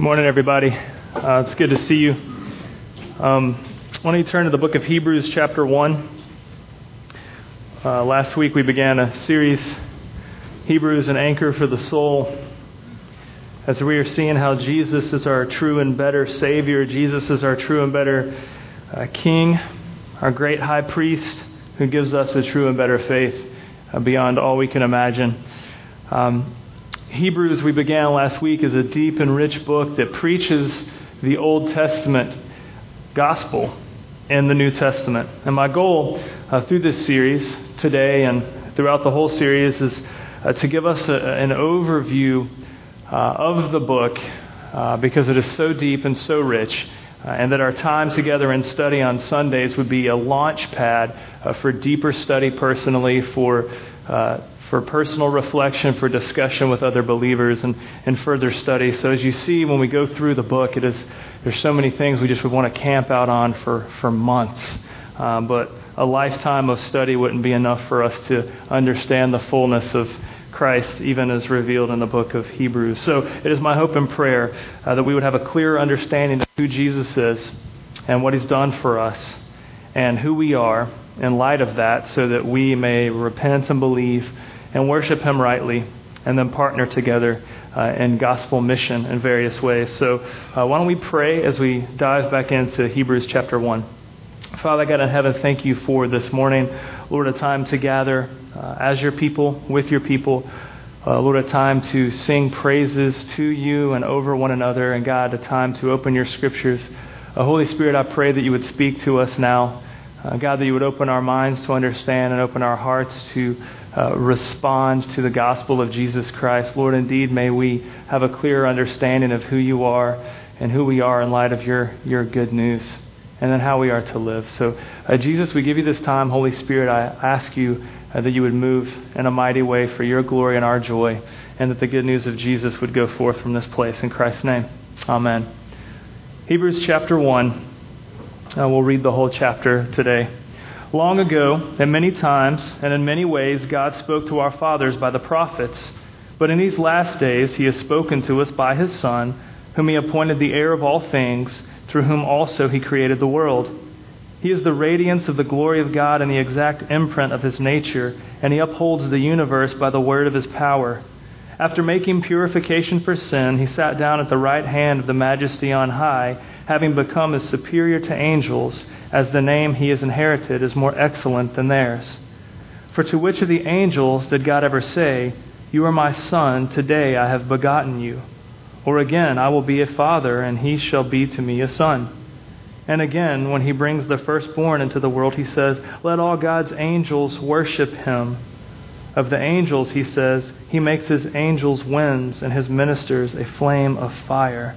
Good morning, everybody. Uh, it's good to see you. Um, why don't you turn to the book of Hebrews, chapter 1. Uh, last week we began a series, Hebrews, an anchor for the soul. As we are seeing how Jesus is our true and better Savior, Jesus is our true and better uh, King, our great high priest who gives us a true and better faith uh, beyond all we can imagine. Um, Hebrews, we began last week, is a deep and rich book that preaches the Old Testament gospel in the New Testament. And my goal uh, through this series today and throughout the whole series is uh, to give us a, an overview uh, of the book uh, because it is so deep and so rich. Uh, and that our time together in study on Sundays would be a launch pad uh, for deeper study personally, for for personal reflection, for discussion with other believers, and, and further study. So as you see, when we go through the book, it is there's so many things we just would want to camp out on for, for months. Um, but a lifetime of study wouldn't be enough for us to understand the fullness of Christ, even as revealed in the book of Hebrews. So it is my hope and prayer uh, that we would have a clear understanding of who Jesus is and what he's done for us and who we are in light of that so that we may repent and believe and worship Him rightly, and then partner together uh, in gospel mission in various ways. So, uh, why don't we pray as we dive back into Hebrews chapter 1? Father God in heaven, thank you for this morning. Lord, a time to gather uh, as your people, with your people. Uh, Lord, a time to sing praises to you and over one another. And God, a time to open your scriptures. Uh, Holy Spirit, I pray that you would speak to us now. Uh, God, that you would open our minds to understand and open our hearts to uh, respond to the gospel of Jesus Christ. Lord, indeed, may we have a clear understanding of who you are and who we are in light of your, your good news and then how we are to live. So, uh, Jesus, we give you this time. Holy Spirit, I ask you uh, that you would move in a mighty way for your glory and our joy, and that the good news of Jesus would go forth from this place. In Christ's name, amen. Hebrews chapter 1. Uh, we'll read the whole chapter today. Long ago, and many times, and in many ways, God spoke to our fathers by the prophets. But in these last days, He has spoken to us by His Son, whom He appointed the heir of all things, through whom also He created the world. He is the radiance of the glory of God and the exact imprint of His nature, and He upholds the universe by the word of His power. After making purification for sin, He sat down at the right hand of the Majesty on high, having become as superior to angels as the name he has inherited is more excellent than theirs. For to which of the angels did God ever say, You are my son, today I have begotten you? Or again, I will be a father, and he shall be to me a son. And again, when he brings the firstborn into the world, he says, Let all God's angels worship him. Of the angels, he says, He makes his angels winds and his ministers a flame of fire.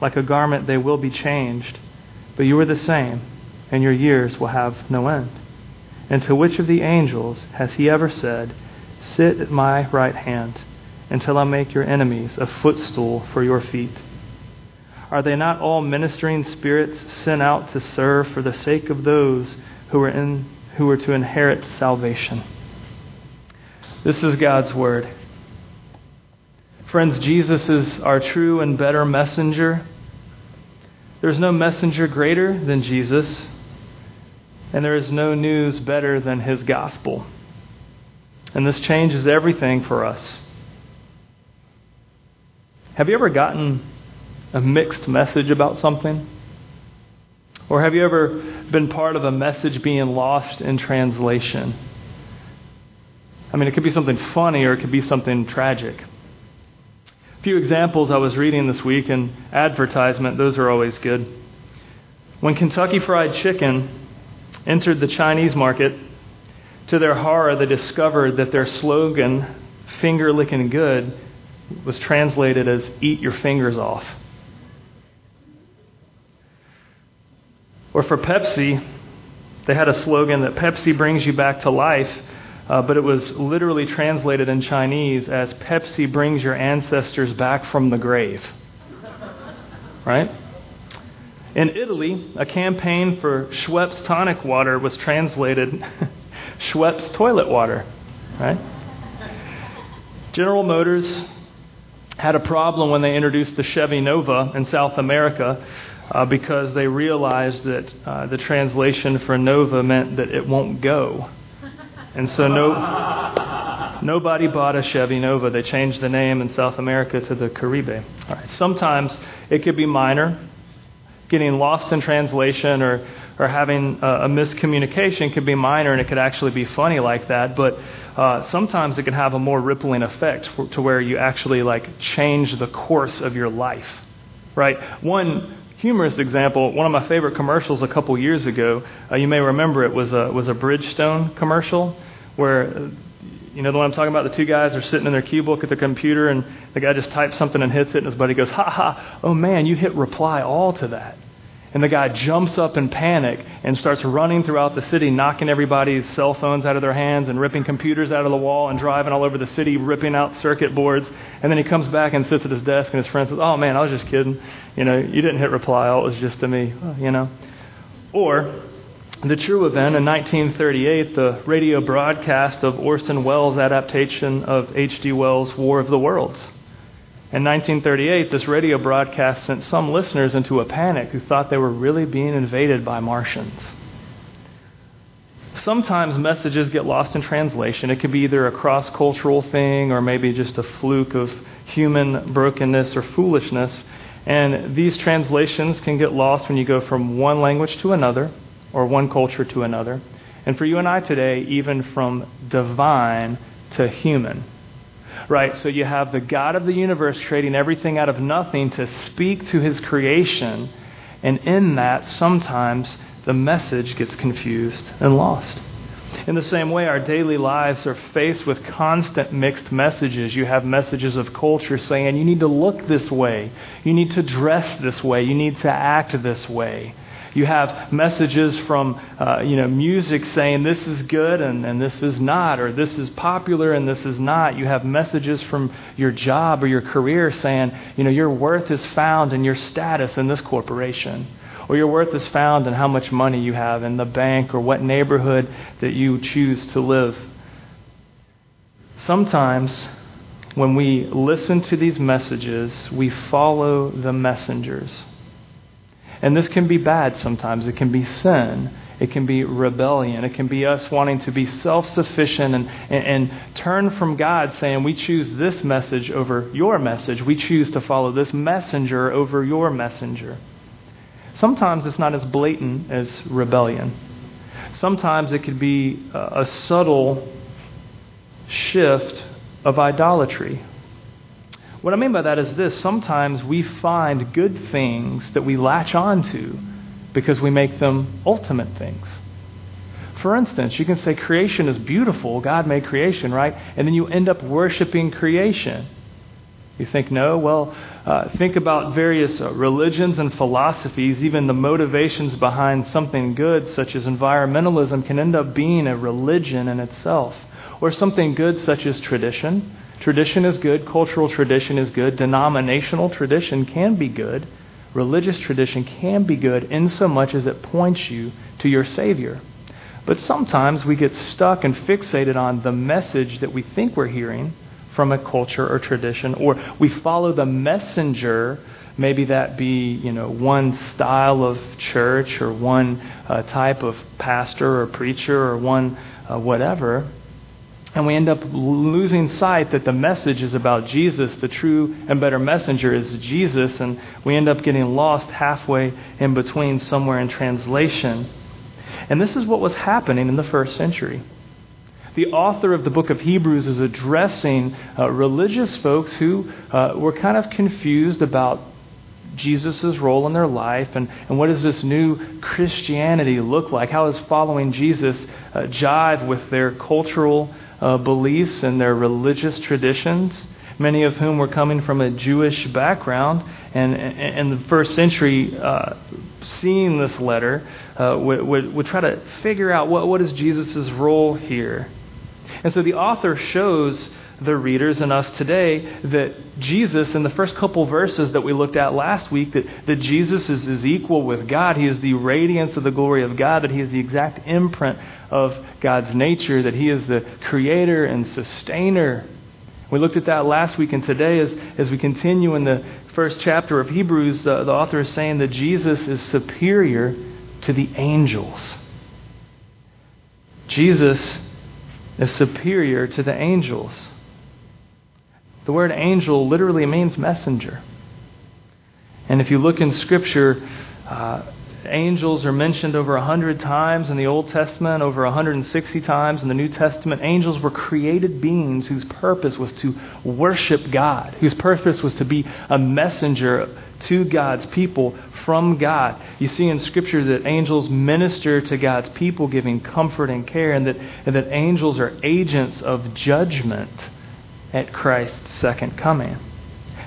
like a garment, they will be changed. But you are the same, and your years will have no end. And to which of the angels has he ever said, Sit at my right hand until I make your enemies a footstool for your feet? Are they not all ministering spirits sent out to serve for the sake of those who are, in, who are to inherit salvation? This is God's word. Friends, Jesus is our true and better messenger. There's no messenger greater than Jesus, and there is no news better than his gospel. And this changes everything for us. Have you ever gotten a mixed message about something? Or have you ever been part of a message being lost in translation? I mean, it could be something funny or it could be something tragic few examples I was reading this week in advertisement, those are always good. When Kentucky Fried Chicken entered the Chinese market, to their horror, they discovered that their slogan, finger licking good, was translated as eat your fingers off. Or for Pepsi, they had a slogan that Pepsi brings you back to life, uh, but it was literally translated in Chinese as Pepsi brings your ancestors back from the grave. Right? In Italy, a campaign for Schweppes tonic water was translated Schweppes toilet water. Right? General Motors had a problem when they introduced the Chevy Nova in South America uh, because they realized that uh, the translation for Nova meant that it won't go. And so no, nobody bought a Chevy Nova. They changed the name in South America to the Caribe. All right. Sometimes it could be minor, getting lost in translation or, or having a, a miscommunication could be minor and it could actually be funny like that. But uh, sometimes it can have a more rippling effect to where you actually like change the course of your life. Right? One humorous example, one of my favorite commercials a couple years ago, uh, you may remember it was a, was a Bridgestone commercial where you know the one I'm talking about? The two guys are sitting in their keybook at their computer, and the guy just types something and hits it, and his buddy goes, Ha ha, oh man, you hit reply all to that. And the guy jumps up in panic and starts running throughout the city, knocking everybody's cell phones out of their hands and ripping computers out of the wall and driving all over the city, ripping out circuit boards. And then he comes back and sits at his desk, and his friend says, Oh man, I was just kidding. You know, you didn't hit reply all, it was just to me, uh, you know. Or, the true event in 1938, the radio broadcast of Orson Welles' adaptation of H.G. Wells' War of the Worlds. In 1938, this radio broadcast sent some listeners into a panic who thought they were really being invaded by Martians. Sometimes messages get lost in translation. It could be either a cross cultural thing or maybe just a fluke of human brokenness or foolishness. And these translations can get lost when you go from one language to another or one culture to another. And for you and I today, even from divine to human. Right? So you have the God of the universe creating everything out of nothing to speak to his creation. And in that, sometimes the message gets confused and lost. In the same way, our daily lives are faced with constant mixed messages. You have messages of culture saying, you need to look this way, you need to dress this way, you need to act this way. You have messages from, uh, you know, music saying this is good and, and this is not, or this is popular and this is not. You have messages from your job or your career saying, you know, your worth is found in your status in this corporation. Or your worth is found in how much money you have in the bank or what neighborhood that you choose to live. Sometimes when we listen to these messages, we follow the messengers. And this can be bad sometimes. It can be sin. It can be rebellion. It can be us wanting to be self sufficient and, and, and, turn from God, saying, We choose this message over your message. We choose to follow this messenger over your messenger. Sometimes it's not as blatant as rebellion. Sometimes it could be a subtle shift of idolatry what I mean by that is this sometimes we find good things that we latch onto because we make them ultimate things. For instance, you can say creation is beautiful, God made creation, right? And then you end up worshiping creation. You think, no? Well, uh, think about various uh, religions and philosophies, even the motivations behind something good, such as environmentalism, can end up being a religion in itself. Or something good, such as tradition Tradition is good, cultural tradition is good, denominational tradition can be good, religious tradition can be good in so much as it points you to your Savior. But sometimes we get stuck and fixated on the message that we think we're hearing from a culture or tradition, or we follow the messenger. Maybe that be, you know, one style of church or one uh, type of pastor or preacher or one uh, whatever. And we end up losing sight that the message is about Jesus. The true and better messenger is Jesus. And we end up getting lost halfway in between, somewhere in translation. And this is what was happening in the first century. The author of the book of Hebrews is addressing uh, religious folks who uh, were kind of confused about Jesus' role in their life and, and what does this new Christianity look like? How does following Jesus uh, jive with their cultural uh, beliefs and their religious traditions, many of whom were coming from a Jewish background. and in the first century, uh, seeing this letter, uh, would, would, would try to figure out what, what is Jesus' role here. And so the author shows the readers and us today that Jesus, in the first couple verses that we looked at last week, that, that Jesus is, is equal with God. He is the radiance of the glory of God, that He is the exact imprint of God's nature, that He is the creator and sustainer. We looked at that last week, and today, as, as we continue in the first chapter of Hebrews, the, the author is saying that Jesus is superior to the angels. Jesus is superior to the angels. The word angel literally means messenger. And if you look in Scripture, uh, angels are mentioned over 100 times in the Old Testament, over 160 times in the New Testament. Angels were created beings whose purpose was to worship God, whose purpose was to be a messenger to God's people from God. You see in Scripture that angels minister to God's people, giving comfort and care, and that, and that angels are agents of judgment at Christ's second coming.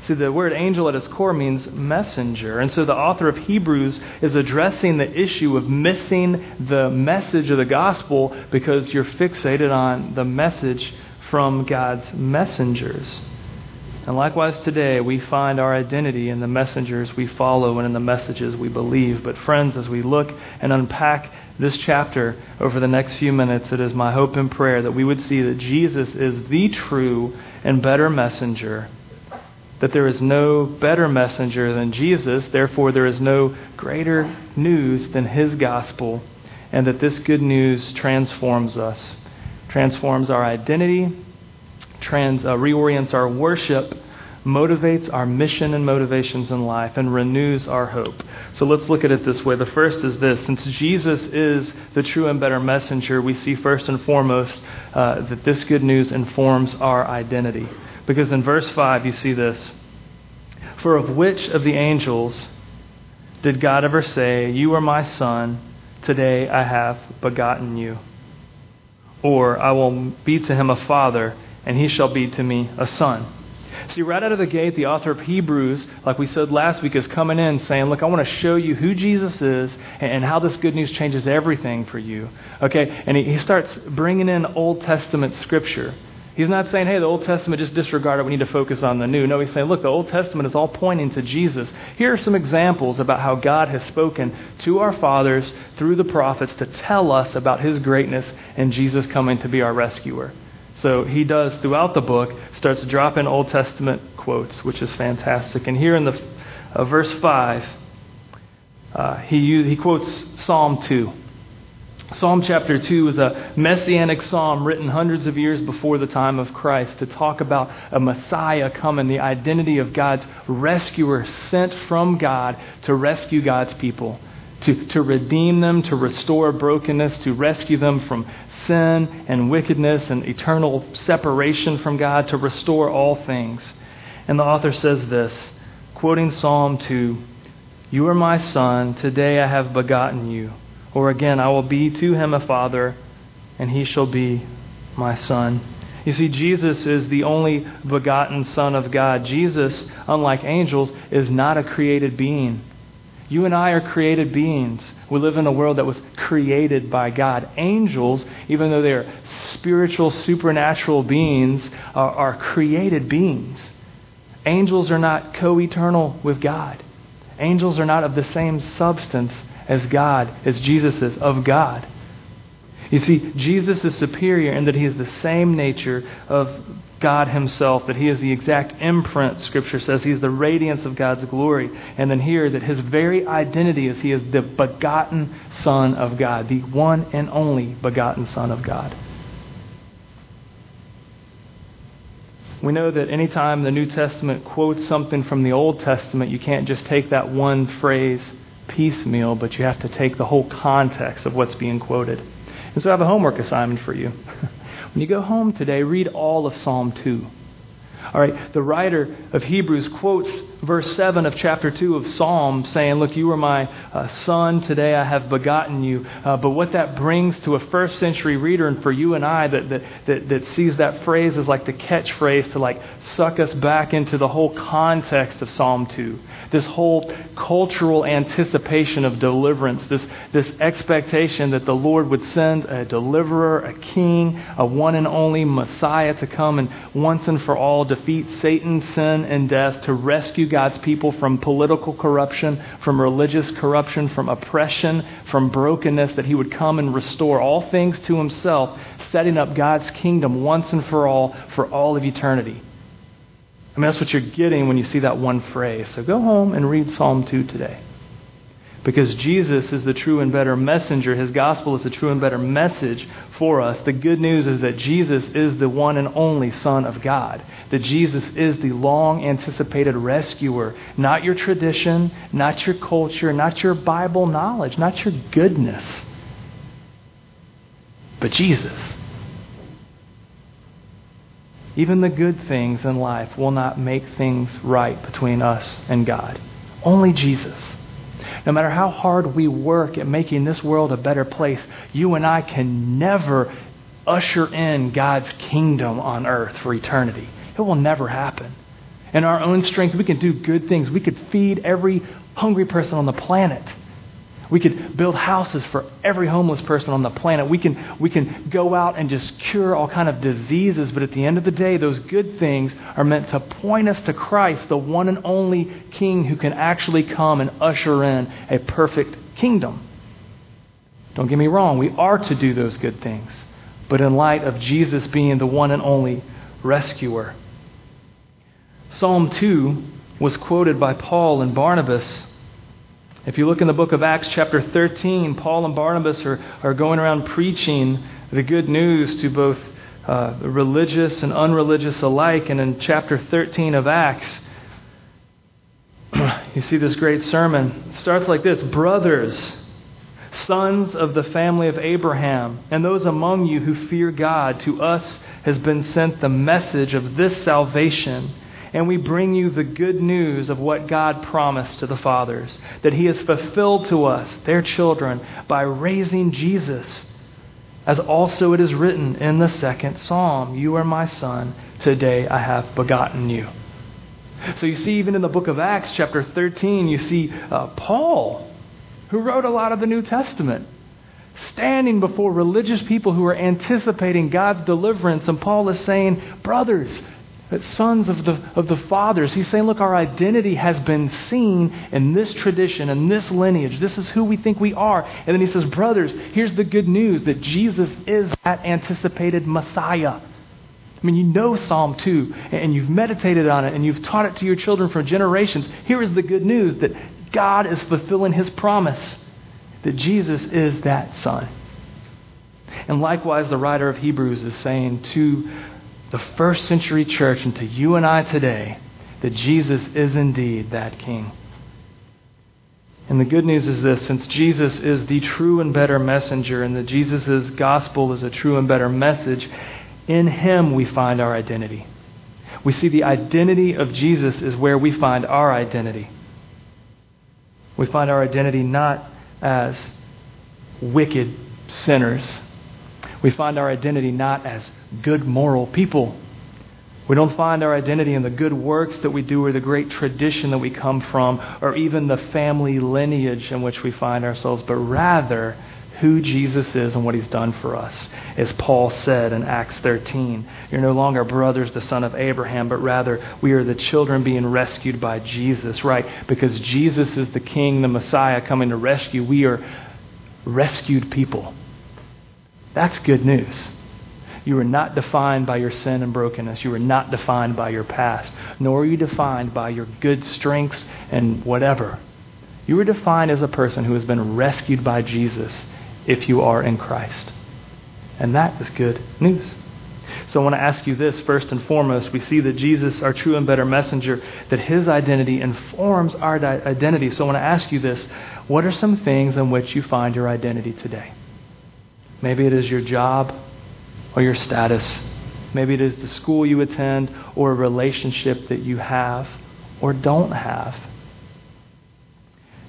See, the word angel at its core means messenger. And so the author of Hebrews is addressing the issue of missing the message of the gospel because you're fixated on the message from God's messengers. And likewise today, we find our identity in the messengers we follow and in the messages we believe. But, friends, as we look and unpack this chapter over the next few minutes, it is my hope and prayer that we would see that Jesus is the true and better messenger, that there is no better messenger than Jesus, therefore, there is no greater news than his gospel, and that this good news transforms us, transforms our identity, trans, uh, reorients our worship motivates our mission and motivations in life and renews our hope. So let's look at it this way. The first is this since Jesus is the true and better messenger, we see first and foremost uh, that this good news informs our identity. Because in verse 5, you see this For of which of the angels did God ever say, You are my son, today I have begotten you? Or I will be to him a father, and he shall be to me a son. See, right out of the gate, the author of Hebrews, like we said last week, is coming in saying, Look, I want to show you who Jesus is and how this good news changes everything for you. Okay? And he, starts bringing in Old Testament scripture. He's not saying, hey, the Old Testament, just disregard it. We need to focus on the new. No, he's saying, look, the Old Testament is all pointing to Jesus. Here are some examples about how God has spoken to our fathers through the prophets to tell us about his greatness and Jesus coming to be our rescuer. So he does throughout the book, starts dropping Old Testament quotes, which is fantastic. And here in the uh, verse 5, uh, he, he quotes Psalm 2. Psalm chapter 2 is a messianic psalm written hundreds of years before the time of Christ to talk about a Messiah coming, the identity of God's rescuer sent from God to rescue God's people, to, to redeem them, to restore brokenness, to rescue them from sin and wickedness and eternal separation from God to restore all things. And the author says this, quoting Psalm 2 You are my son, today I have begotten you. Or again, I will be to him a father, and he shall be my son. You see, Jesus is the only begotten Son of God. Jesus, unlike angels, is not a created being. You and I are created beings. We live in a world that was created by God. Angels, even though they're spiritual, supernatural beings, are, are created beings. Angels are not co eternal with God. Angels are not of the same substance as God, as Jesus is, of God. You see, Jesus is superior in that he is the same nature of God Himself, that He is the exact imprint, Scripture says. He is the radiance of God's glory. And then here, that His very identity is He is the begotten Son of God, the one and only begotten Son of God. We know that anytime the New Testament quotes something from the Old Testament, you can't just take that one phrase piecemeal, but you have to take the whole context of what's being quoted. And so I have a homework assignment for you. When you go home today, read all of Psalm 2. All right, the writer of Hebrews quotes verse 7 of chapter 2 of Psalm saying, Look, you are my uh, son, today I have begotten you. Uh, but what that brings to a first century reader and for you and I that, that, that, that sees that phrase as like the catchphrase to like suck us back into the whole context of Psalm 2 this whole cultural anticipation of deliverance, this, this expectation that the Lord would send a deliverer, a king, a one and only Messiah to come and once and for all defeat Satan, sin, and death, to rescue God's people from political corruption, from religious corruption, from oppression, from brokenness, that he would come and restore all things to himself, setting up God's kingdom once and for all for all of eternity. I mean, that's what you're getting when you see that one phrase. So go home and read Psalm 2 today. Because Jesus is the true and better messenger. His gospel is the true and better message for us. The good news is that Jesus is the one and only Son of God. That Jesus is the long anticipated rescuer. Not your tradition, not your culture, not your Bible knowledge, not your goodness, but Jesus. Even the good things in life will not make things right between us and God. Only Jesus. No matter how hard we work at making this world a better place, you and I can never usher in God's kingdom on earth for eternity. It will never happen. In our own strength, we can do good things. We could feed every hungry person on the planet. We could build houses for every homeless person on the planet. We can, we can go out and just cure all kind of diseases, but at the end of the day, those good things are meant to point us to Christ, the one and only King who can actually come and usher in a perfect kingdom. Don't get me wrong, we are to do those good things. But in light of Jesus being the one and only rescuer. Psalm 2 was quoted by Paul and Barnabas if you look in the book of Acts, chapter 13, Paul and Barnabas are, are going around preaching the good news to both uh, religious and unreligious alike. And in chapter 13 of Acts, you see this great sermon. It starts like this Brothers, sons of the family of Abraham, and those among you who fear God, to us has been sent the message of this salvation and we bring you the good news of what God promised to the fathers, that He has fulfilled to us, their children, by raising Jesus. As also it is written in the second psalm You are my son, today I have begotten you. So you see, even in the book of Acts, chapter 13, you see uh, Paul, who wrote a lot of the New Testament, standing before religious people who are anticipating God's deliverance. And Paul is saying, Brothers, that sons of the, of the fathers. He's saying, look, our identity has been seen in this tradition and this lineage. This is who we think we are. And then he says, brothers, here's the good news that Jesus is that anticipated Messiah. I mean, you know Psalm 2, and you've meditated on it, and you've taught it to your children for generations. Here is the good news that God is fulfilling his promise that Jesus is that Son. And likewise, the writer of Hebrews is saying to the first century church and to you and I today that Jesus is indeed that King. And the good news is this since Jesus is the true and better messenger, and that Jesus' gospel is a true and better message, in him we find our identity. We see the identity of Jesus is where we find our identity. We find our identity not as wicked sinners we find our identity not as good moral people. We don't find our identity in the good works that we do or the great tradition that we come from or even the family lineage in which we find ourselves, but rather who Jesus is and what he's done for us. As Paul said in Acts 13, you're no longer brothers, the son of Abraham, but rather we are the children being rescued by Jesus, right? Because Jesus is the king, the Messiah coming to rescue. We are rescued people. That's good news. You are not defined by your sin and brokenness. You are not defined by your past, nor are you defined by your good strengths and whatever. You are defined as a person who has been rescued by Jesus if you are in Christ. And that is good news. So I want to ask you this first and foremost. We see that Jesus, our true and better messenger, that his identity informs our identity. So I want to ask you this what are some things in which you find your identity today? Maybe it is your job or your status. Maybe it is the school you attend or a relationship that you have or don't have.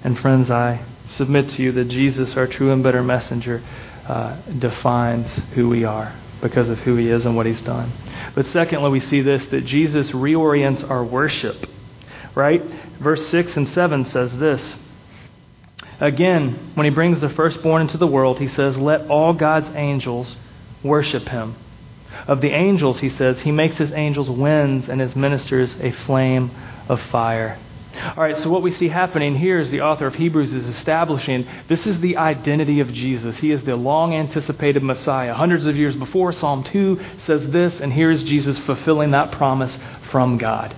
And friends, I submit to you that Jesus, our true and better messenger, uh, defines who we are because of who he is and what he's done. But secondly, we see this that Jesus reorients our worship. Right? Verse 6 and 7 says this. Again, when he brings the firstborn into the world, he says, Let all God's angels worship him. Of the angels, he says, he makes his angels winds and his ministers a flame of fire. All right, so what we see happening here is the author of Hebrews is establishing this is the identity of Jesus. He is the long anticipated Messiah. Hundreds of years before, Psalm 2 says this, and here is Jesus fulfilling that promise from God.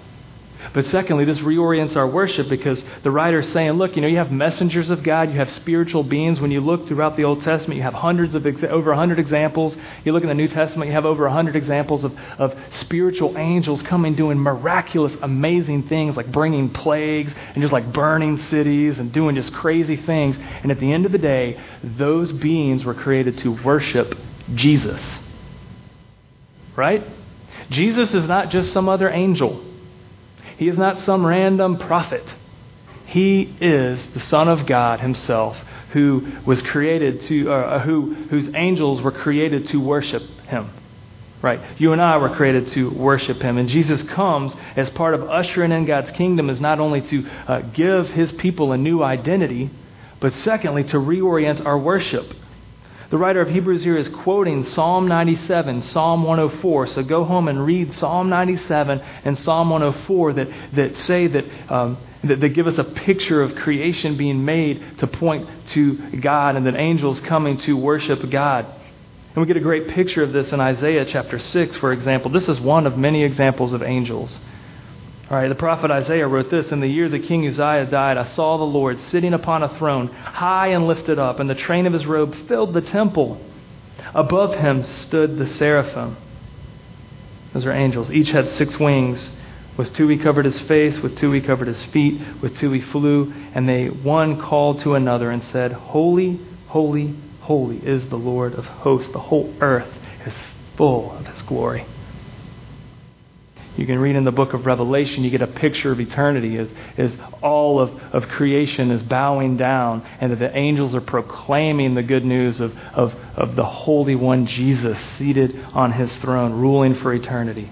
But secondly, this reorients our worship because the writer is saying, look, you know, you have messengers of God, you have spiritual beings. When you look throughout the Old Testament, you have hundreds of, exa- over 100 examples. You look in the New Testament, you have over 100 examples of, of spiritual angels coming doing miraculous, amazing things like bringing plagues and just like burning cities and doing just crazy things. And at the end of the day, those beings were created to worship Jesus. Right? Jesus is not just some other angel. He is not some random prophet. He is the Son of God Himself, who was created to, uh, uh, who, whose angels were created to worship Him. Right? You and I were created to worship Him. And Jesus comes as part of ushering in God's kingdom, is not only to uh, give His people a new identity, but secondly, to reorient our worship. The writer of Hebrews here is quoting Psalm 97, Psalm 104. So go home and read Psalm 97 and Psalm 104 that, that say that, um, that, that give us a picture of creation being made to point to God and that angels coming to worship God. And we get a great picture of this in Isaiah chapter 6, for example. This is one of many examples of angels. All right, the prophet Isaiah wrote this In the year the king Uzziah died, I saw the Lord sitting upon a throne, high and lifted up, and the train of his robe filled the temple. Above him stood the seraphim. Those are angels. Each had six wings. With two he covered his face, with two he covered his feet, with two he flew, and they one called to another and said, Holy, holy, holy is the Lord of hosts. The whole earth is full of his glory. You can read in the book of Revelation, you get a picture of eternity as, as all of, of creation is bowing down and that the angels are proclaiming the good news of, of, of the Holy One, Jesus, seated on his throne, ruling for eternity.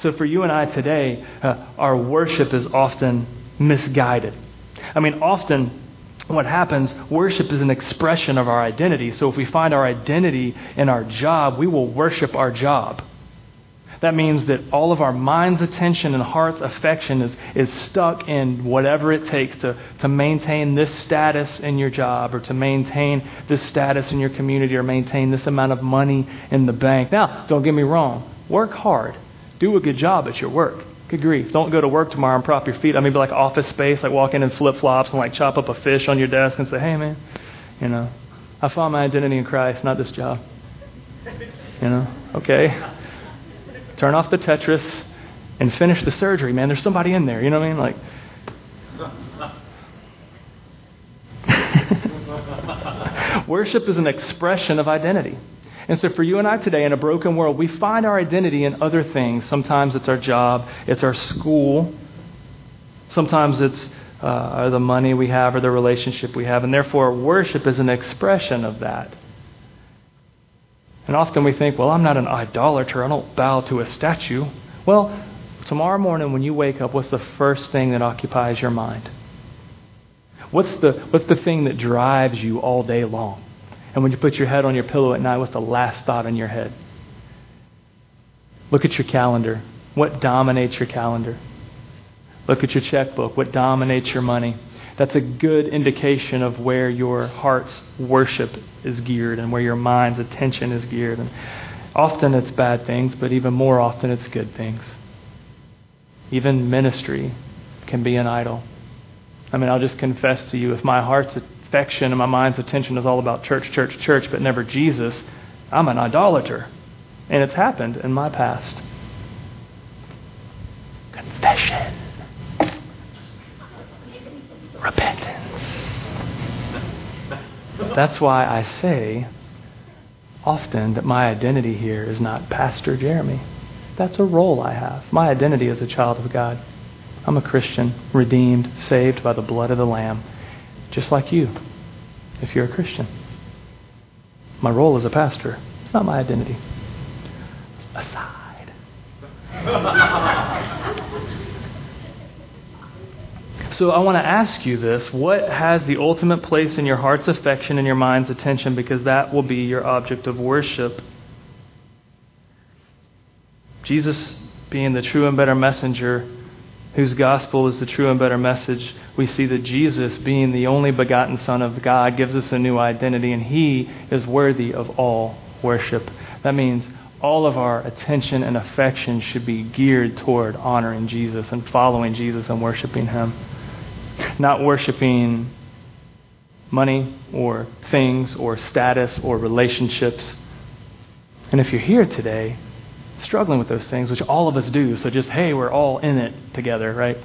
So for you and I today, uh, our worship is often misguided. I mean, often what happens, worship is an expression of our identity. So if we find our identity in our job, we will worship our job. That means that all of our mind's attention and heart's affection is, is stuck in whatever it takes to, to maintain this status in your job or to maintain this status in your community or maintain this amount of money in the bank. Now, don't get me wrong. Work hard. Do a good job at your work. Good grief. Don't go to work tomorrow and prop your feet. I mean, be like office space, like walk in in flip flops and like chop up a fish on your desk and say, hey, man, you know, I found my identity in Christ, not this job. You know, okay turn off the Tetris, and finish the surgery, man. There's somebody in there. You know what I mean? Like, worship is an expression of identity. And so, for you and I today, in a broken world, we find our identity in other things. Sometimes it's our job, it's our school, sometimes it's uh, the money we have or the relationship we have. And therefore, worship is an expression of that. And often we think, well, I'm not an idolater. I don't bow to a statue. Well, tomorrow morning when you wake up, what's the first thing that occupies your mind? What's the, what's the thing that drives you all day long? And when you put your head on your pillow at night, what's the last thought in your head? Look at your calendar. What dominates your calendar? Look at your checkbook. What dominates your money? That's a good indication of where your heart's worship is geared and where your mind's attention is geared. And often it's bad things, but even more often it's good things. Even ministry can be an idol. I mean, I'll just confess to you if my heart's affection and my mind's attention is all about church, church, church, but never Jesus, I'm an idolater. And it's happened in my past. Confession repentance. That's why I say often that my identity here is not Pastor Jeremy. That's a role I have. My identity is a child of God. I'm a Christian, redeemed, saved by the blood of the Lamb, just like you, if you're a Christian. My role as a pastor, it's not my identity. Aside. So I want to ask you this. What has the ultimate place in your heart's affection and your mind's attention? Because that will be your object of worship. Jesus being the true and better messenger, whose gospel is the true and better message, we see that Jesus, being the only begotten Son of God, gives us a new identity, and He is worthy of all worship. That means all of our attention and affection should be geared toward honoring Jesus and following Jesus and worshiping Him not worshiping money or things or status or relationships. And if you're here today struggling with those things, which all of us do, so just, hey, we're all in it together, right?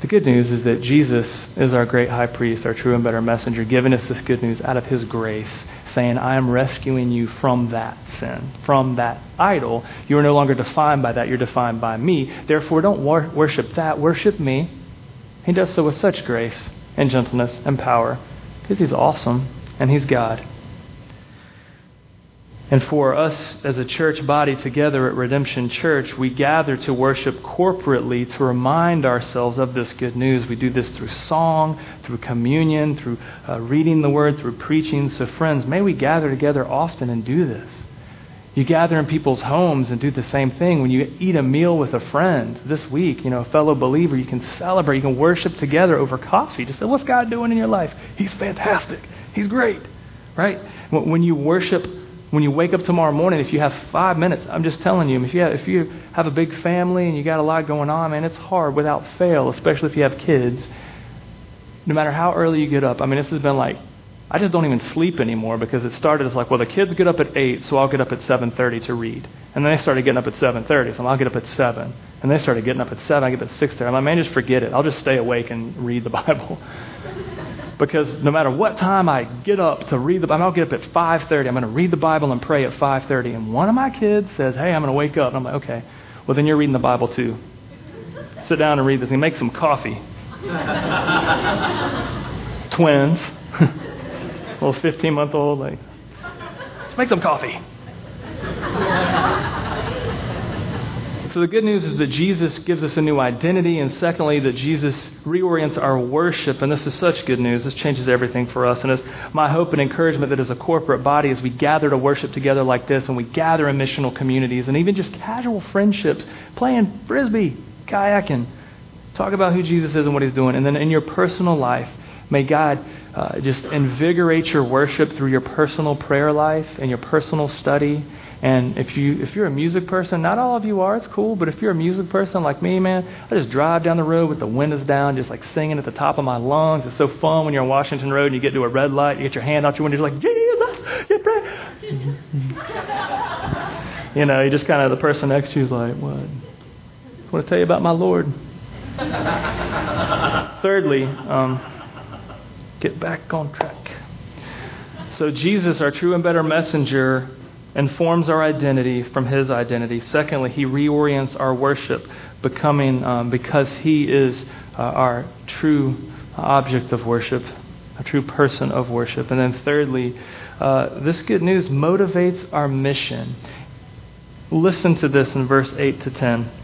The good news is that Jesus is our great high priest, our true and better messenger, giving us this good news out of his grace, saying, I am rescuing you from that sin, from that idol. You are no longer defined by that, you're defined by me. Therefore, don't wor- worship that, worship me. He does so with such grace and gentleness and power because He's awesome and He's God. And for us as a church body together at Redemption Church, we gather to worship corporately to remind ourselves of this good news. We do this through song, through communion, through uh, reading the word, through preaching. So, friends, may we gather together often and do this. You gather in people's homes and do the same thing. When you eat a meal with a friend this week, you know, a fellow believer, you can celebrate, you can worship together over coffee. Just say, what's God doing in your life? He's fantastic. He's great. Right? When you worship, when you wake up tomorrow morning, if you have five minutes, I'm just telling you, if you have, if you have a big family and you got a lot going on, man, it's hard without fail, especially if you have kids. No matter how early you get up, I mean, this has been like I just don't even sleep anymore because it started as like, well, the kids get up at 8, so I'll get up at 7.30 to read. And then they started getting up at 7.30, so I'll get up at 7. And they started getting up at 7, I get up at 6.30. I'm like, man, just forget it. I'll just stay awake and read the Bible. because no matter what time I get up to read the Bible, I'll get up at 5.30. I'm going to read the Bible and pray at 5.30. And one of my kids says, hey, I'm going to wake up. And I'm like, okay, well, then you're reading the Bible too. Sit down and read this and make some coffee. Twins little 15 month old, like, let's make some coffee. So the good news is that Jesus gives us a new identity, and secondly, that Jesus reorients our worship. And this is such good news. This changes everything for us. And it's my hope and encouragement that as a corporate body, as we gather to worship together like this, and we gather in missional communities, and even just casual friendships, playing frisbee, kayaking, talk about who Jesus is and what he's doing. And then in your personal life, may God uh, just invigorate your worship through your personal prayer life and your personal study. And if you if you're a music person, not all of you are, it's cool. But if you're a music person like me, man, I just drive down the road with the windows down, just like singing at the top of my lungs. It's so fun when you're on Washington Road and you get to a red light, you get your hand out your window, you're like Jesus, you pray. you know, you just kind of the person next to you is like, what? I want to tell you about my Lord. Thirdly, um, get back on track. So, Jesus, our true and better messenger, informs our identity from his identity. Secondly, he reorients our worship, becoming um, because he is uh, our true object of worship, a true person of worship. And then, thirdly, uh, this good news motivates our mission. Listen to this in verse 8 to 10.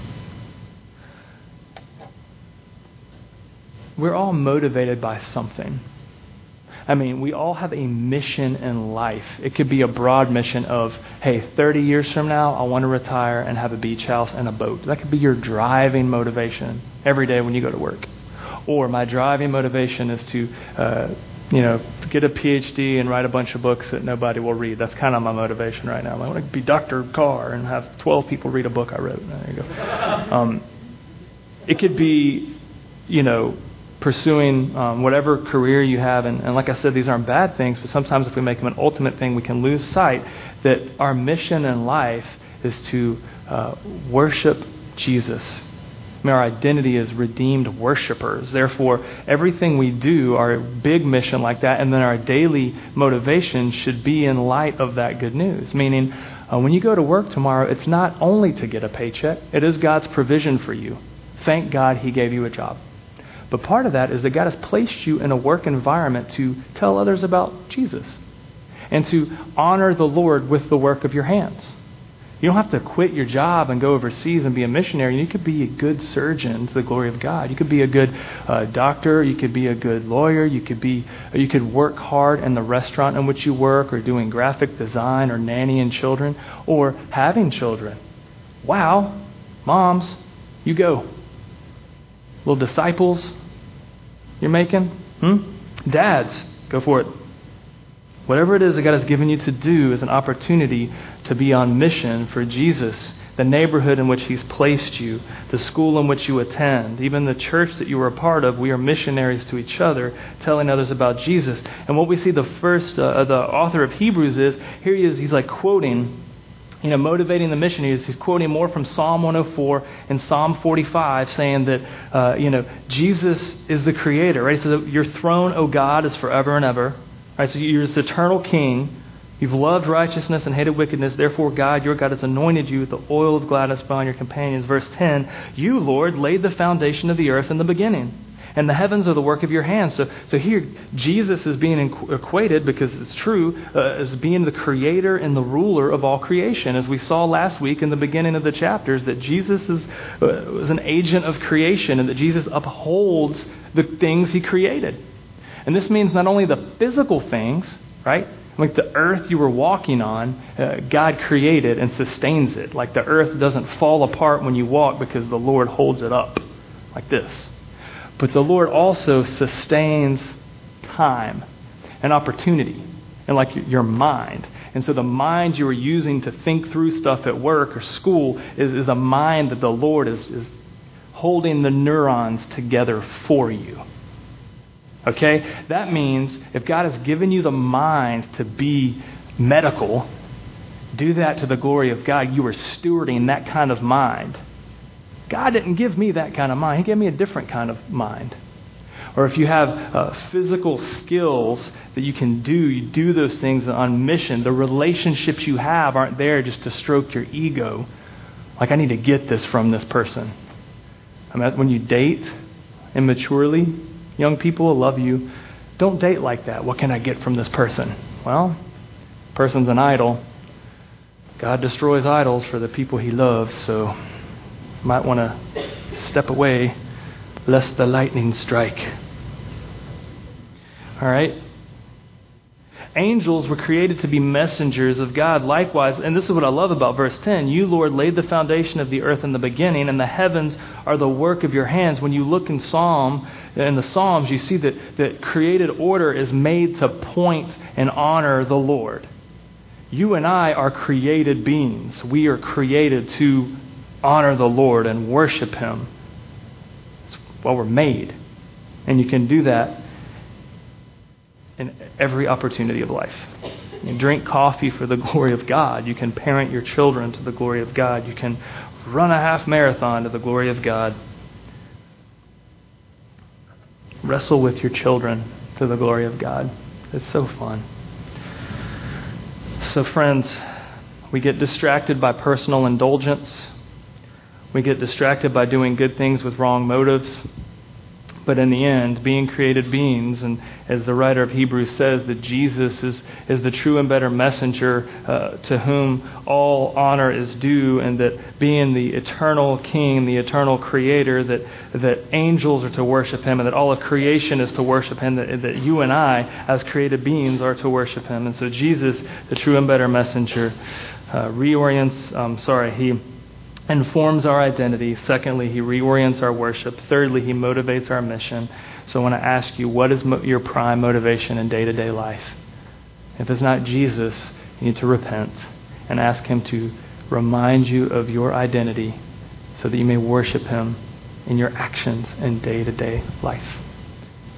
We're all motivated by something. I mean, we all have a mission in life. It could be a broad mission of, hey, 30 years from now, I want to retire and have a beach house and a boat. That could be your driving motivation every day when you go to work. Or my driving motivation is to uh, you know, get a PhD and write a bunch of books that nobody will read. That's kind of my motivation right now. I want to be Dr. Carr and have 12 people read a book I wrote. There you go. Um, it could be, you know, pursuing um, whatever career you have. And, and like I said, these aren't bad things, but sometimes if we make them an ultimate thing, we can lose sight that our mission in life is to uh, worship Jesus I mean, our identity is redeemed worshipers. Therefore, everything we do, our big mission like that, and then our daily motivation should be in light of that good news. Meaning, uh, when you go to work tomorrow, it's not only to get a paycheck, it is God's provision for you. Thank God He gave you a job. But part of that is that God has placed you in a work environment to tell others about Jesus and to honor the Lord with the work of your hands. You don't have to quit your job and go overseas and be a missionary. You could be a good surgeon to the glory of God. You could be a good uh, doctor. You could be a good lawyer. You could be. You could work hard in the restaurant in which you work, or doing graphic design, or nannying children, or having children. Wow, moms, you go. Little disciples, you're making. Hmm? Dads, go for it. Whatever it is that God has given you to do is an opportunity to be on mission for Jesus, the neighborhood in which He's placed you, the school in which you attend, even the church that you are a part of. We are missionaries to each other, telling others about Jesus. And what we see the first, uh, the author of Hebrews is here he is, he's like quoting you know, motivating the missionaries, he's quoting more from Psalm 104 and Psalm 45, saying that, uh, you know, Jesus is the creator, right? So your throne, O God, is forever and ever. Right, so you're this eternal king. You've loved righteousness and hated wickedness. Therefore, God, your God, has anointed you with the oil of gladness beyond your companions. Verse 10 You, Lord, laid the foundation of the earth in the beginning, and the heavens are the work of your hands. So, so here, Jesus is being equated, because it's true, uh, as being the creator and the ruler of all creation. As we saw last week in the beginning of the chapters, that Jesus is, uh, is an agent of creation and that Jesus upholds the things he created. And this means not only the physical things, right? Like the earth you were walking on, uh, God created and sustains it. Like the earth doesn't fall apart when you walk because the Lord holds it up like this. But the Lord also sustains time and opportunity and like your mind. And so the mind you are using to think through stuff at work or school is, is a mind that the Lord is, is holding the neurons together for you. Okay? That means if God has given you the mind to be medical, do that to the glory of God. You are stewarding that kind of mind. God didn't give me that kind of mind, He gave me a different kind of mind. Or if you have uh, physical skills that you can do, you do those things on mission. The relationships you have aren't there just to stroke your ego. Like, I need to get this from this person. I mean, when you date immaturely, Young people will love you. Don't date like that. What can I get from this person? Well, person's an idol. God destroys idols for the people he loves, so might want to step away lest the lightning strike. All right? Angels were created to be messengers of God. Likewise, and this is what I love about verse 10 You, Lord, laid the foundation of the earth in the beginning, and the heavens are the work of your hands. When you look in Psalm, in the Psalms, you see that, that created order is made to point and honor the Lord. You and I are created beings. We are created to honor the Lord and worship Him. That's what we're made. And you can do that in every opportunity of life. You drink coffee for the glory of God. You can parent your children to the glory of God. You can run a half marathon to the glory of God. Wrestle with your children to the glory of God. It's so fun. So, friends, we get distracted by personal indulgence. We get distracted by doing good things with wrong motives. But in the end, being created beings, and as the writer of Hebrews says, that Jesus is, is the true and better messenger uh, to whom all honor is due, and that being the eternal King, the eternal Creator, that, that angels are to worship Him, and that all of creation is to worship Him, that, that you and I, as created beings, are to worship Him. And so Jesus, the true and better messenger, uh, reorients, um, sorry, He informs our identity. Secondly, he reorients our worship. Thirdly, he motivates our mission. So I want to ask you, what is mo- your prime motivation in day to day life? If it's not Jesus, you need to repent and ask him to remind you of your identity so that you may worship him in your actions in day to day life.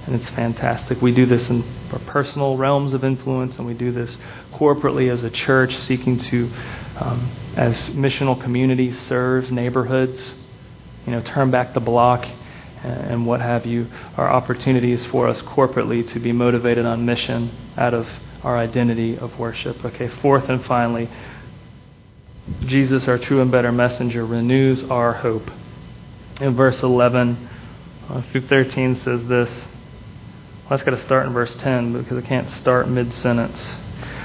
And it's fantastic. We do this in our personal realms of influence, and we do this corporately as a church, seeking to, um, as missional communities, serve neighborhoods, you know, turn back the block and what have you, are opportunities for us corporately to be motivated on mission out of our identity of worship. Okay, fourth and finally, Jesus, our true and better messenger, renews our hope. In verse 11 uh, through 13 says this. Well, that's got to start in verse 10 because I can't start mid sentence.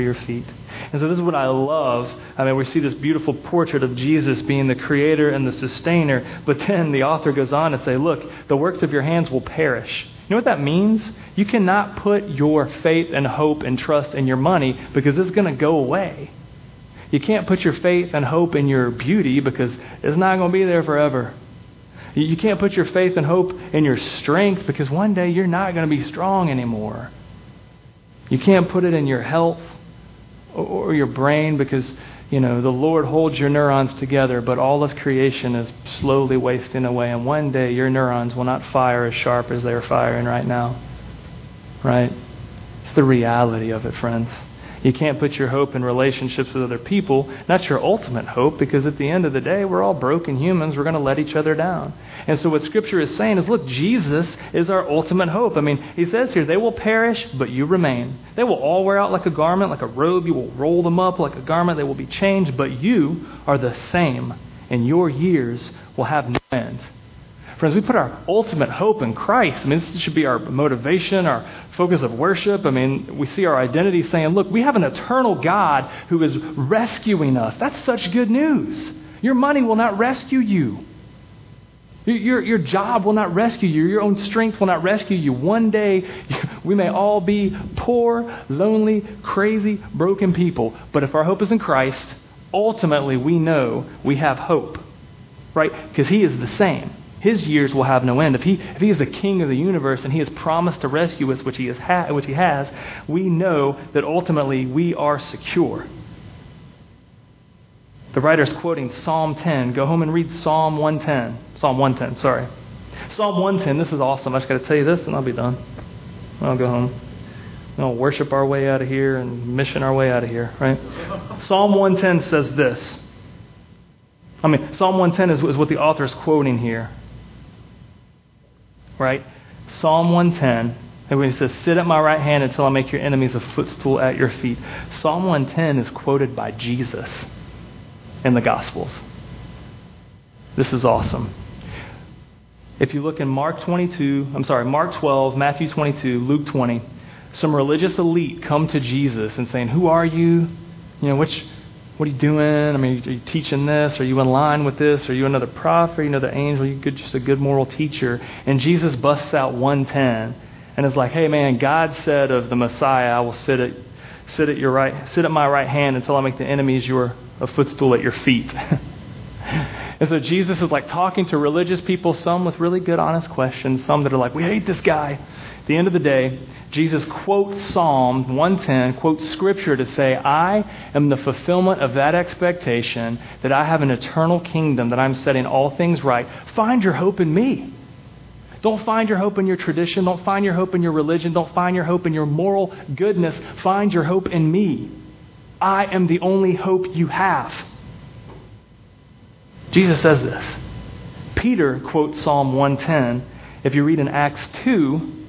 for your feet? And so this is what I love. I mean, we see this beautiful portrait of Jesus being the creator and the sustainer, but then the author goes on to say, Look, the works of your hands will perish. You know what that means? You cannot put your faith and hope and trust in your money because it's going to go away. You can't put your faith and hope in your beauty because it's not going to be there forever. You can't put your faith and hope in your strength because one day you're not going to be strong anymore. You can't put it in your health or your brain because, you know, the Lord holds your neurons together, but all of creation is slowly wasting away. And one day your neurons will not fire as sharp as they're firing right now. Right? It's the reality of it, friends. You can't put your hope in relationships with other people. That's your ultimate hope because at the end of the day, we're all broken humans. We're going to let each other down. And so, what Scripture is saying is look, Jesus is our ultimate hope. I mean, he says here, they will perish, but you remain. They will all wear out like a garment, like a robe. You will roll them up like a garment. They will be changed, but you are the same, and your years will have no end. Friends, we put our ultimate hope in Christ. I mean, this should be our motivation, our focus of worship. I mean, we see our identity saying, look, we have an eternal God who is rescuing us. That's such good news. Your money will not rescue you. Your, your job will not rescue you. Your own strength will not rescue you. One day, we may all be poor, lonely, crazy, broken people. But if our hope is in Christ, ultimately we know we have hope. Right? Because He is the same his years will have no end. If he, if he is the king of the universe and he has promised to rescue us, which he, has ha- which he has, we know that ultimately we are secure. The writer is quoting Psalm 10. Go home and read Psalm 110. Psalm 110, sorry. Psalm 110, this is awesome. I just got to tell you this and I'll be done. I'll go home. We'll worship our way out of here and mission our way out of here, right? Psalm 110 says this. I mean, Psalm 110 is, is what the author is quoting here right? Psalm 110, and he says, Sit at my right hand until I make your enemies a footstool at your feet. Psalm 110 is quoted by Jesus in the Gospels. This is awesome. If you look in Mark 22, I'm sorry, Mark 12, Matthew 22, Luke 20, some religious elite come to Jesus and saying, Who are you? You know, which what are you doing? I mean, are you teaching this? Are you in line with this? Are you another prophet? Are you another angel? Are you just a good moral teacher? And Jesus busts out 110 and is like, hey, man, God said of the Messiah, I will sit at, sit at, your right, sit at my right hand until I make the enemies your a footstool at your feet. and so Jesus is like talking to religious people, some with really good, honest questions, some that are like, we hate this guy. At the end of the day, Jesus quotes Psalm 110, quotes Scripture to say, I am the fulfillment of that expectation that I have an eternal kingdom, that I'm setting all things right. Find your hope in me. Don't find your hope in your tradition. Don't find your hope in your religion. Don't find your hope in your moral goodness. Find your hope in me. I am the only hope you have. Jesus says this. Peter quotes Psalm 110. If you read in Acts 2,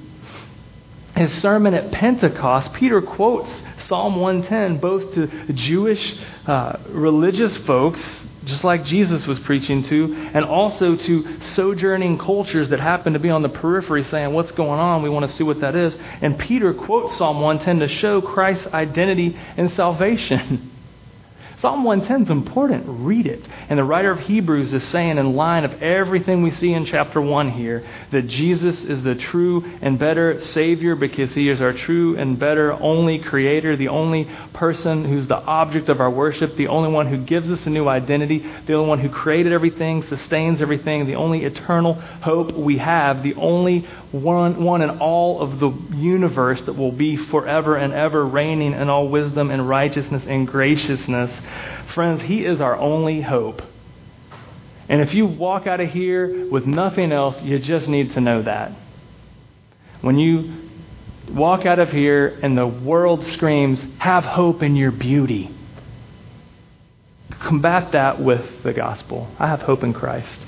his sermon at Pentecost, Peter quotes Psalm 110 both to Jewish uh, religious folks just like Jesus was preaching to, and also to sojourning cultures that happen to be on the periphery saying, What's going on? We want to see what that is. And Peter quotes Psalm 110 to show Christ's identity and salvation. Psalm 110 is important. Read it. And the writer of Hebrews is saying, in line of everything we see in chapter 1 here, that Jesus is the true and better Savior because He is our true and better only Creator, the only person who's the object of our worship, the only one who gives us a new identity, the only one who created everything, sustains everything, the only eternal hope we have, the only one, one in all of the universe that will be forever and ever reigning in all wisdom and righteousness and graciousness. Friends, He is our only hope. And if you walk out of here with nothing else, you just need to know that. When you walk out of here and the world screams, have hope in your beauty, combat that with the gospel. I have hope in Christ.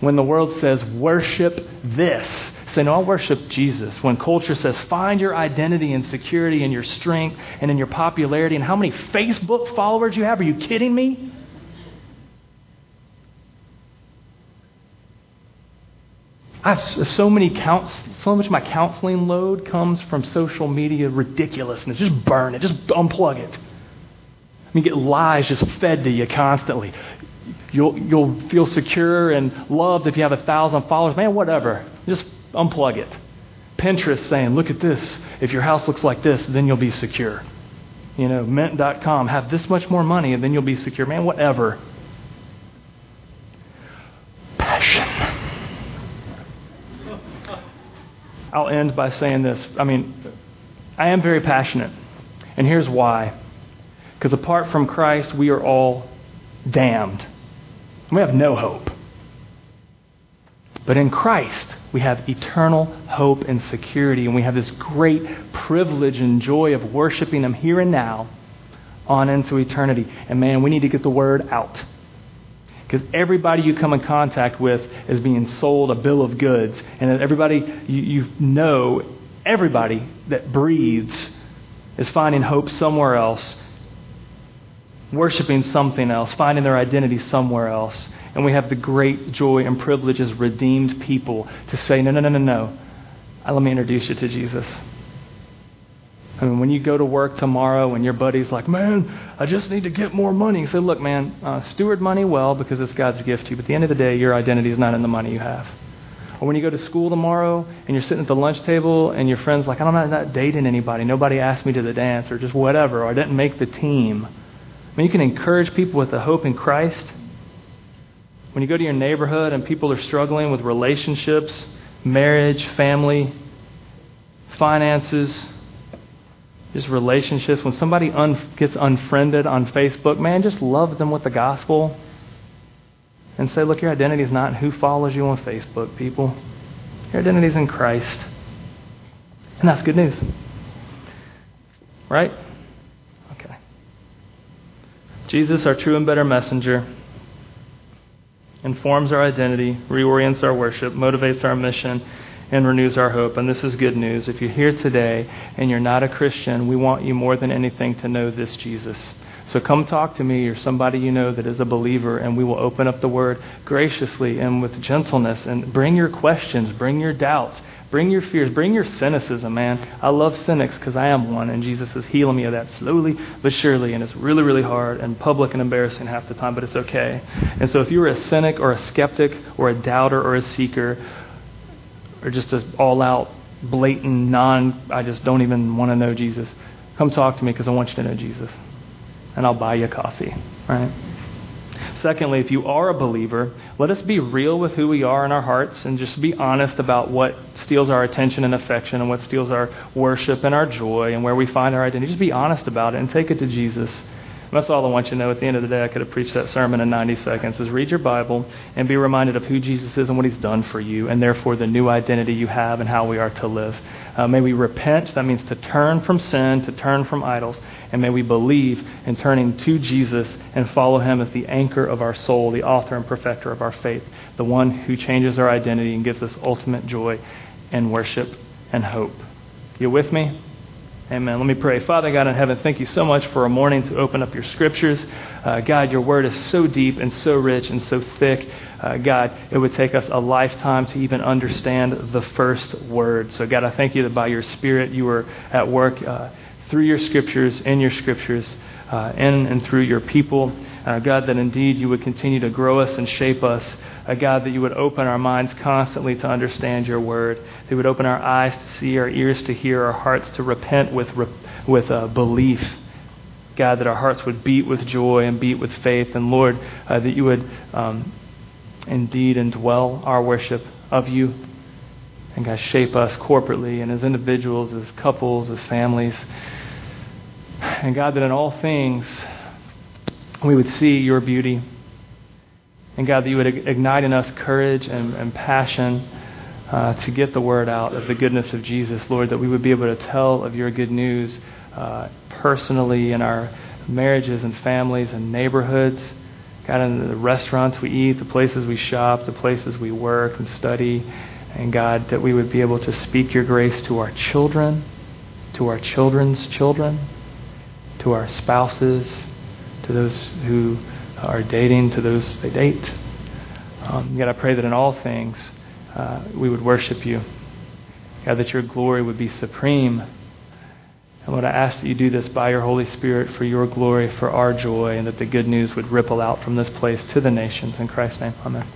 When the world says, worship this, say, no, I'll worship Jesus. When culture says, find your identity and security and your strength and in your popularity and how many Facebook followers you have, are you kidding me? I have so many counts, so much of my counseling load comes from social media ridiculousness. Just burn it, just unplug it. I mean, get lies just fed to you constantly. You'll, you'll feel secure and loved if you have a thousand followers. Man, whatever. Just unplug it. Pinterest saying, look at this. If your house looks like this, then you'll be secure. You know, mint.com, have this much more money and then you'll be secure. Man, whatever. Passion. I'll end by saying this. I mean, I am very passionate. And here's why. Because apart from Christ, we are all damned. We have no hope. But in Christ, we have eternal hope and security, and we have this great privilege and joy of worshiping Him here and now on into eternity. And man, we need to get the word out. Because everybody you come in contact with is being sold a bill of goods. And everybody you, you know, everybody that breathes is finding hope somewhere else, worshiping something else, finding their identity somewhere else. And we have the great joy and privilege as redeemed people to say, no, no, no, no, no. Uh, let me introduce you to Jesus. I mean, when you go to work tomorrow and your buddy's like, man, I just need to get more money. Say, look, man, uh, steward money well because it's God's gift to you. But at the end of the day, your identity is not in the money you have. Or when you go to school tomorrow and you're sitting at the lunch table and your friend's like, I'm not, not dating anybody. Nobody asked me to the dance or just whatever. Or I didn't make the team. I mean, you can encourage people with the hope in Christ when you go to your neighborhood and people are struggling with relationships, marriage, family, finances, just relationships, when somebody un- gets unfriended on Facebook, man, just love them with the gospel and say, look, your identity is not who follows you on Facebook, people. Your identity is in Christ. And that's good news. Right? Okay. Jesus, our true and better messenger informs our identity, reorients our worship, motivates our mission, and renews our hope. And this is good news. If you're here today and you're not a Christian, we want you more than anything to know this Jesus. So come talk to me or somebody you know that is a believer, and we will open up the Word graciously and with gentleness. And bring your questions, bring your doubts, bring your fears, bring your cynicism, man. I love cynics because I am one, and Jesus is healing me of that slowly but surely. And it's really, really hard and public and embarrassing half the time, but it's okay. And so if you're a cynic or a skeptic or a doubter or a seeker, or just an all out, blatant, non, I just don't even want to know Jesus, come talk to me because I want you to know Jesus and I'll buy you coffee, right? Secondly, if you are a believer, let us be real with who we are in our hearts and just be honest about what steals our attention and affection and what steals our worship and our joy and where we find our identity. Just be honest about it and take it to Jesus. And that's all I want you to know. At the end of the day, I could have preached that sermon in 90 seconds. Is read your Bible and be reminded of who Jesus is and what he's done for you, and therefore the new identity you have and how we are to live. Uh, may we repent. That means to turn from sin, to turn from idols. And may we believe in turning to Jesus and follow him as the anchor of our soul, the author and perfecter of our faith, the one who changes our identity and gives us ultimate joy and worship and hope. You with me? Amen. Let me pray. Father God in heaven, thank you so much for a morning to open up your scriptures. Uh, God, your word is so deep and so rich and so thick. Uh, God, it would take us a lifetime to even understand the first word. So, God, I thank you that by your Spirit you are at work uh, through your scriptures, in your scriptures, uh, in and through your people. Uh, God, that indeed you would continue to grow us and shape us uh, God, that you would open our minds constantly to understand your word. That you would open our eyes to see, our ears to hear, our hearts to repent with, with uh, belief. God, that our hearts would beat with joy and beat with faith. And Lord, uh, that you would um, indeed indwell our worship of you. And God, shape us corporately and as individuals, as couples, as families. And God, that in all things we would see your beauty and God, that you would ignite in us courage and, and passion uh, to get the word out of the goodness of Jesus, Lord, that we would be able to tell of your good news uh, personally in our marriages and families and neighborhoods. God, in the restaurants we eat, the places we shop, the places we work and study. And God, that we would be able to speak your grace to our children, to our children's children, to our spouses, to those who are dating to those they date. Um, God, I pray that in all things uh, we would worship you. God, that your glory would be supreme. And Lord, I ask that you do this by your Holy Spirit for your glory, for our joy, and that the good news would ripple out from this place to the nations. In Christ's name, amen.